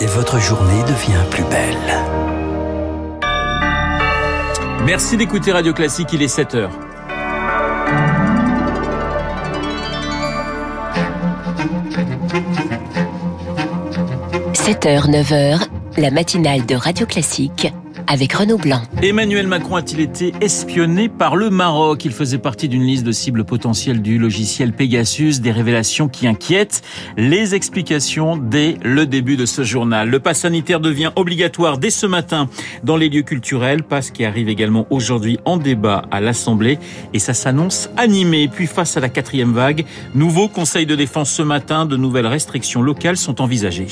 et votre journée devient plus belle. Merci d'écouter Radio Classique, il est 7 heures. – 7h, 9h, la matinale de Radio Classique avec Renaud Blanc. Emmanuel Macron a-t-il été espionné par le Maroc? Il faisait partie d'une liste de cibles potentielles du logiciel Pegasus, des révélations qui inquiètent. Les explications dès le début de ce journal. Le pass sanitaire devient obligatoire dès ce matin dans les lieux culturels, pass qui arrive également aujourd'hui en débat à l'Assemblée et ça s'annonce animé. Puis face à la quatrième vague, nouveau conseil de défense ce matin, de nouvelles restrictions locales sont envisagées.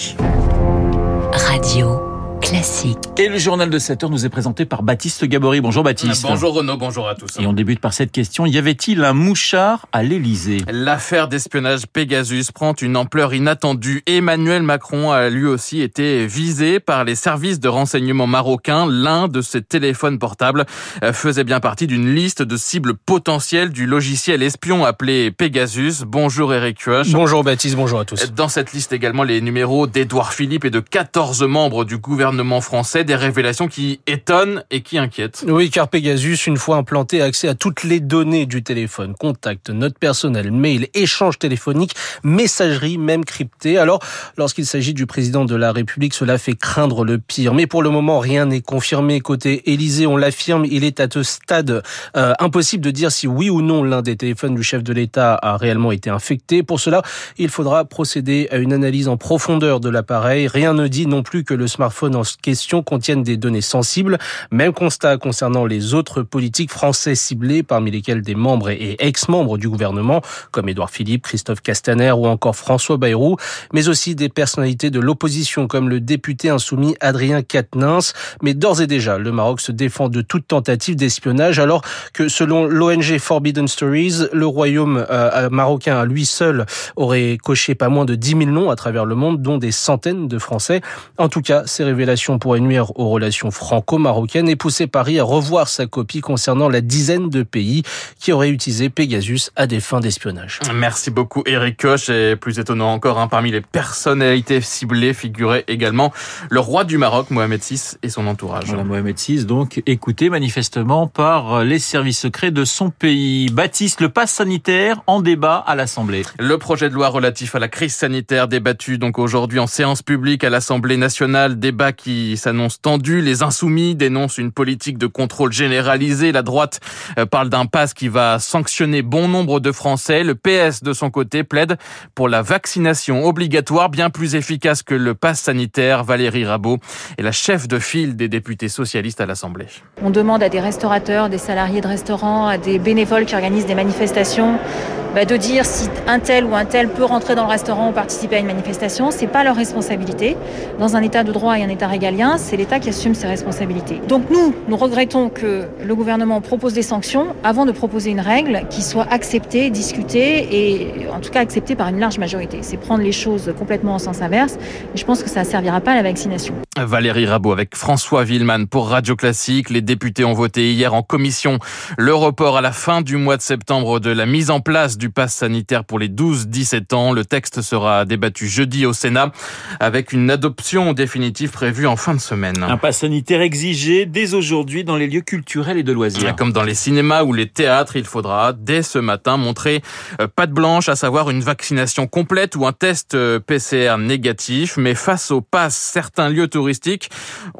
Radio classique. Et le journal de 7 heures nous est présenté par Baptiste Gabory. Bonjour Baptiste. Bonjour Renaud, bonjour à tous. Et on débute par cette question. Y avait-il un mouchard à l'Elysée L'affaire d'espionnage Pegasus prend une ampleur inattendue. Emmanuel Macron a lui aussi été visé par les services de renseignement marocains. L'un de ses téléphones portables faisait bien partie d'une liste de cibles potentielles du logiciel espion appelé Pegasus. Bonjour Eric Kioch. Bonjour Baptiste, bonjour à tous. Dans cette liste également les numéros d'Edouard Philippe et de 14 membres du gouvernement français, des révélations qui étonnent et qui inquiètent. Oui, car Pegasus, une fois implanté, a accès à toutes les données du téléphone, contacts, notes personnelles, mails, échanges téléphoniques, messagerie, même cryptée. Alors, lorsqu'il s'agit du président de la République, cela fait craindre le pire. Mais pour le moment, rien n'est confirmé. Côté Élysée, on l'affirme, il est à ce stade euh, impossible de dire si oui ou non l'un des téléphones du chef de l'État a réellement été infecté. Pour cela, il faudra procéder à une analyse en profondeur de l'appareil. Rien ne dit non plus que le smartphone en question contiennent des données sensibles. Même constat concernant les autres politiques français ciblés, parmi lesquels des membres et ex-membres du gouvernement, comme Édouard Philippe, Christophe Castaner ou encore François Bayrou, mais aussi des personnalités de l'opposition, comme le député insoumis Adrien Quatennens. Mais d'ores et déjà, le Maroc se défend de toute tentative d'espionnage, alors que selon l'ONG Forbidden Stories, le royaume euh, marocain à lui seul aurait coché pas moins de 10 000 noms à travers le monde, dont des centaines de Français. En tout cas, ces révélations pourrait nuire aux relations franco-marocaines et pousser Paris à revoir sa copie concernant la dizaine de pays qui auraient utilisé Pegasus à des fins d'espionnage. Merci beaucoup Eric Koch et plus étonnant encore, hein, parmi les personnalités ciblées figurait également le roi du Maroc, Mohamed VI et son entourage. Voilà, Mohamed VI, donc écouté manifestement par les services secrets de son pays. Baptiste, le pass sanitaire en débat à l'Assemblée. Le projet de loi relatif à la crise sanitaire débattu donc aujourd'hui en séance publique à l'Assemblée nationale, débat qui s'annonce tendu. Les insoumis dénoncent une politique de contrôle généralisé. La droite euh, parle d'un pass qui va sanctionner bon nombre de Français. Le PS, de son côté, plaide pour la vaccination obligatoire, bien plus efficace que le pass sanitaire. Valérie Rabault est la chef de file des députés socialistes à l'Assemblée. On demande à des restaurateurs, des salariés de restaurants, à des bénévoles qui organisent des manifestations bah, de dire si un tel ou un tel peut rentrer dans le restaurant ou participer à une manifestation, c'est pas leur responsabilité. Dans un état de droit et un état régalien, c'est l'État qui assume ses responsabilités. Donc nous, nous regrettons que le gouvernement propose des sanctions avant de proposer une règle qui soit acceptée, discutée et en tout cas acceptée par une large majorité. C'est prendre les choses complètement en sens inverse et je pense que ça ne servira pas à la vaccination. Valérie Rabault avec François Villeman pour Radio Classique. Les députés ont voté hier en commission le report à la fin du mois de septembre de la mise en place du pass sanitaire pour les 12-17 ans. Le texte sera débattu jeudi au Sénat avec une adoption définitive prévue en fin de semaine. Un pass sanitaire exigé dès aujourd'hui dans les lieux culturels et de loisirs. Comme dans les cinémas ou les théâtres, il faudra dès ce matin montrer euh, patte blanche, à savoir une vaccination complète ou un test euh, PCR négatif. Mais face au pass, certains lieux touristiques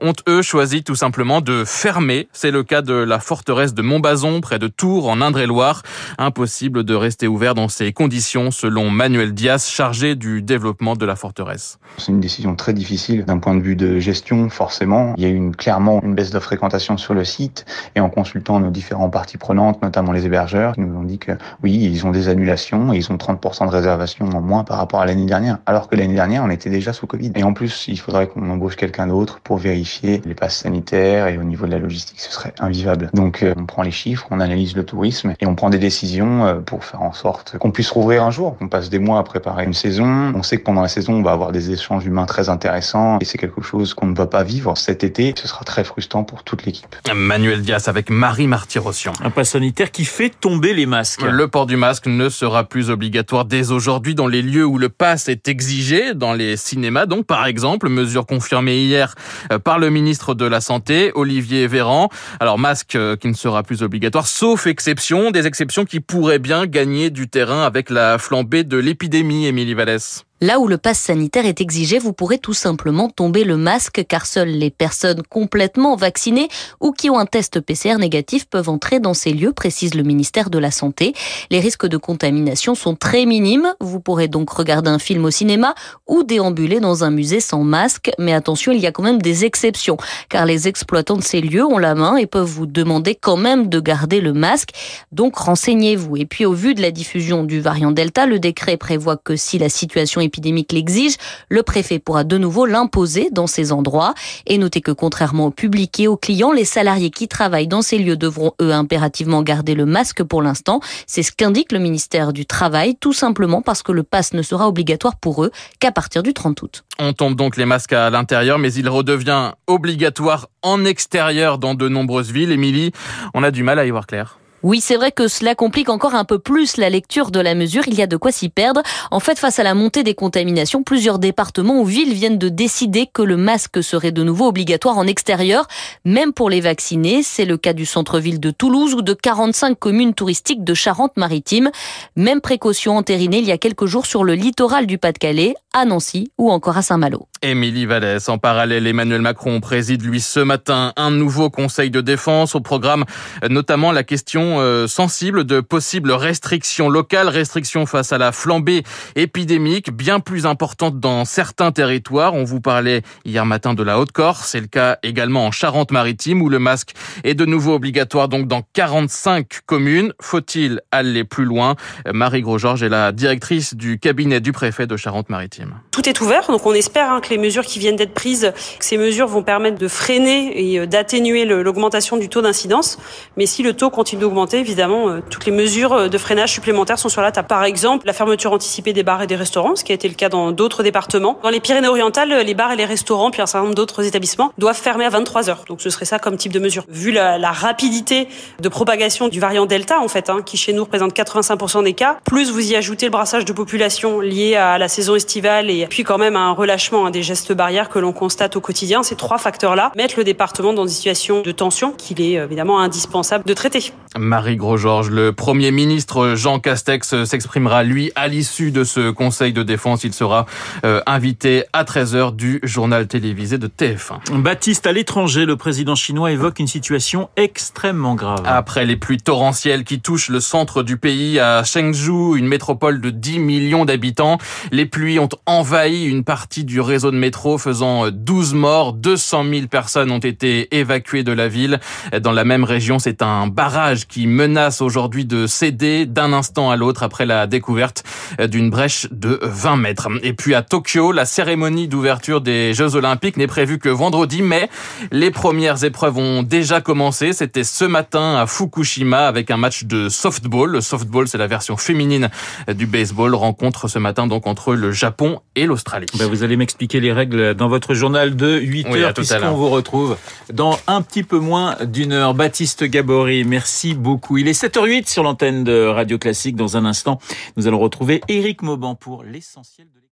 ont eux choisi tout simplement de fermer. C'est le cas de la forteresse de Montbazon près de Tours en Indre-et-Loire. Impossible de rester ouvert dans ces conditions, selon Manuel Diaz, chargé du développement de la forteresse. C'est une décision très difficile d'un point de vue de gestion, forcément. Il y a eu clairement une baisse de fréquentation sur le site et en consultant nos différentes parties prenantes, notamment les hébergeurs, ils nous ont dit que oui, ils ont des annulations et ils ont 30% de réservations en moins par rapport à l'année dernière, alors que l'année dernière, on était déjà sous Covid. Et en plus, il faudrait qu'on embauche quelqu'un d'autre pour vérifier les passes sanitaires et au niveau de la logistique, ce serait invivable. Donc, euh, on prend les chiffres, on analyse le tourisme et on prend des décisions euh, pour faire en sorte qu'on puisse rouvrir un jour. On passe des mois à préparer une saison. On sait que pendant la saison, on va avoir des échanges humains très intéressants et c'est quelque chose qu'on ne va pas vivre cet été. Ce sera très frustrant pour toute l'équipe. Manuel Dias avec Marie Martirossian. Un pass sanitaire qui fait tomber les masques. Le port du masque ne sera plus obligatoire dès aujourd'hui dans les lieux où le pass est exigé, dans les cinémas donc par exemple, mesure confirmée hier euh, par le ministre de la Santé, Olivier Véran. Alors masque euh, qui ne sera plus obligatoire, sauf exception, des exceptions qui pourraient bien gagner du terrain avec la flambée de l'épidémie, Émilie Vallès. Là où le pass sanitaire est exigé, vous pourrez tout simplement tomber le masque car seules les personnes complètement vaccinées ou qui ont un test PCR négatif peuvent entrer dans ces lieux, précise le ministère de la Santé. Les risques de contamination sont très minimes. Vous pourrez donc regarder un film au cinéma ou déambuler dans un musée sans masque. Mais attention, il y a quand même des exceptions car les exploitants de ces lieux ont la main et peuvent vous demander quand même de garder le masque. Donc renseignez-vous. Et puis au vu de la diffusion du variant Delta, le décret prévoit que si la situation épidémique l'exige, le préfet pourra de nouveau l'imposer dans ces endroits. Et notez que contrairement au public et aux clients, les salariés qui travaillent dans ces lieux devront eux impérativement garder le masque pour l'instant. C'est ce qu'indique le ministère du Travail, tout simplement parce que le pass ne sera obligatoire pour eux qu'à partir du 30 août. On tombe donc les masques à l'intérieur, mais il redevient obligatoire en extérieur dans de nombreuses villes. Émilie, on a du mal à y voir clair. Oui, c'est vrai que cela complique encore un peu plus la lecture de la mesure. Il y a de quoi s'y perdre. En fait, face à la montée des contaminations, plusieurs départements ou villes viennent de décider que le masque serait de nouveau obligatoire en extérieur, même pour les vaccinés. C'est le cas du centre-ville de Toulouse ou de 45 communes touristiques de Charente-Maritime. Même précaution entérinée il y a quelques jours sur le littoral du Pas-de-Calais, à Nancy ou encore à Saint-Malo. Émilie Vallès. En parallèle, Emmanuel Macron préside, lui, ce matin, un nouveau conseil de défense. Au programme, notamment la question euh, sensible de possibles restrictions locales, restrictions face à la flambée épidémique, bien plus importante dans certains territoires. On vous parlait hier matin de la Haute-Corse. C'est le cas également en Charente-Maritime où le masque est de nouveau obligatoire donc dans 45 communes. Faut-il aller plus loin? Marie Grosgeorges est la directrice du cabinet du préfet de Charente-Maritime. Tout est ouvert, donc on espère hein, que les mesures qui viennent d'être prises, que ces mesures vont permettre de freiner et euh, d'atténuer l'augmentation du taux d'incidence. Mais si le taux continue d'augmenter, évidemment, euh, toutes les mesures euh, de freinage supplémentaires sont sur la table. Par exemple, la fermeture anticipée des bars et des restaurants, ce qui a été le cas dans d'autres départements. Dans les Pyrénées-Orientales, les bars et les restaurants, puis un certain nombre d'autres établissements, doivent fermer à 23 heures. Donc ce serait ça comme type de mesure. Vu la, la rapidité de propagation du variant Delta, en fait, hein, qui chez nous représente 85% des cas, plus vous y ajoutez le brassage de population lié à la saison estivale et puis quand même un relâchement hein, des gestes barrières que l'on constate au quotidien, ces trois facteurs-là mettent le département dans une situation de tension qu'il est évidemment indispensable de traiter. Marie Gros-Georges, le Premier ministre Jean Castex s'exprimera, lui, à l'issue de ce Conseil de défense. Il sera euh, invité à 13h du journal télévisé de TF1. Baptiste, à l'étranger, le président chinois évoque une situation extrêmement grave. Après les pluies torrentielles qui touchent le centre du pays, à Chengzhou, une métropole de 10 millions d'habitants, les pluies ont envahi une partie du réseau de métro, faisant 12 morts. 200 000 personnes ont été évacuées de la ville. Dans la même région, c'est un barrage qui menace aujourd'hui de céder d'un instant à l'autre après la découverte d'une brèche de 20 mètres. Et puis à Tokyo, la cérémonie d'ouverture des Jeux Olympiques n'est prévue que vendredi, mais les premières épreuves ont déjà commencé. C'était ce matin à Fukushima avec un match de softball. Le softball, c'est la version féminine du baseball. Rencontre ce matin donc entre le Japon et l'Australie. Ben vous allez m'expliquer les règles dans votre journal de 8 Oui, heures, puisqu'on vous retrouve dans un petit peu moins d'une heure. Baptiste Gabory, merci Il est 7h08 sur l'antenne de Radio Classique. Dans un instant, nous allons retrouver Éric Mauban pour l'essentiel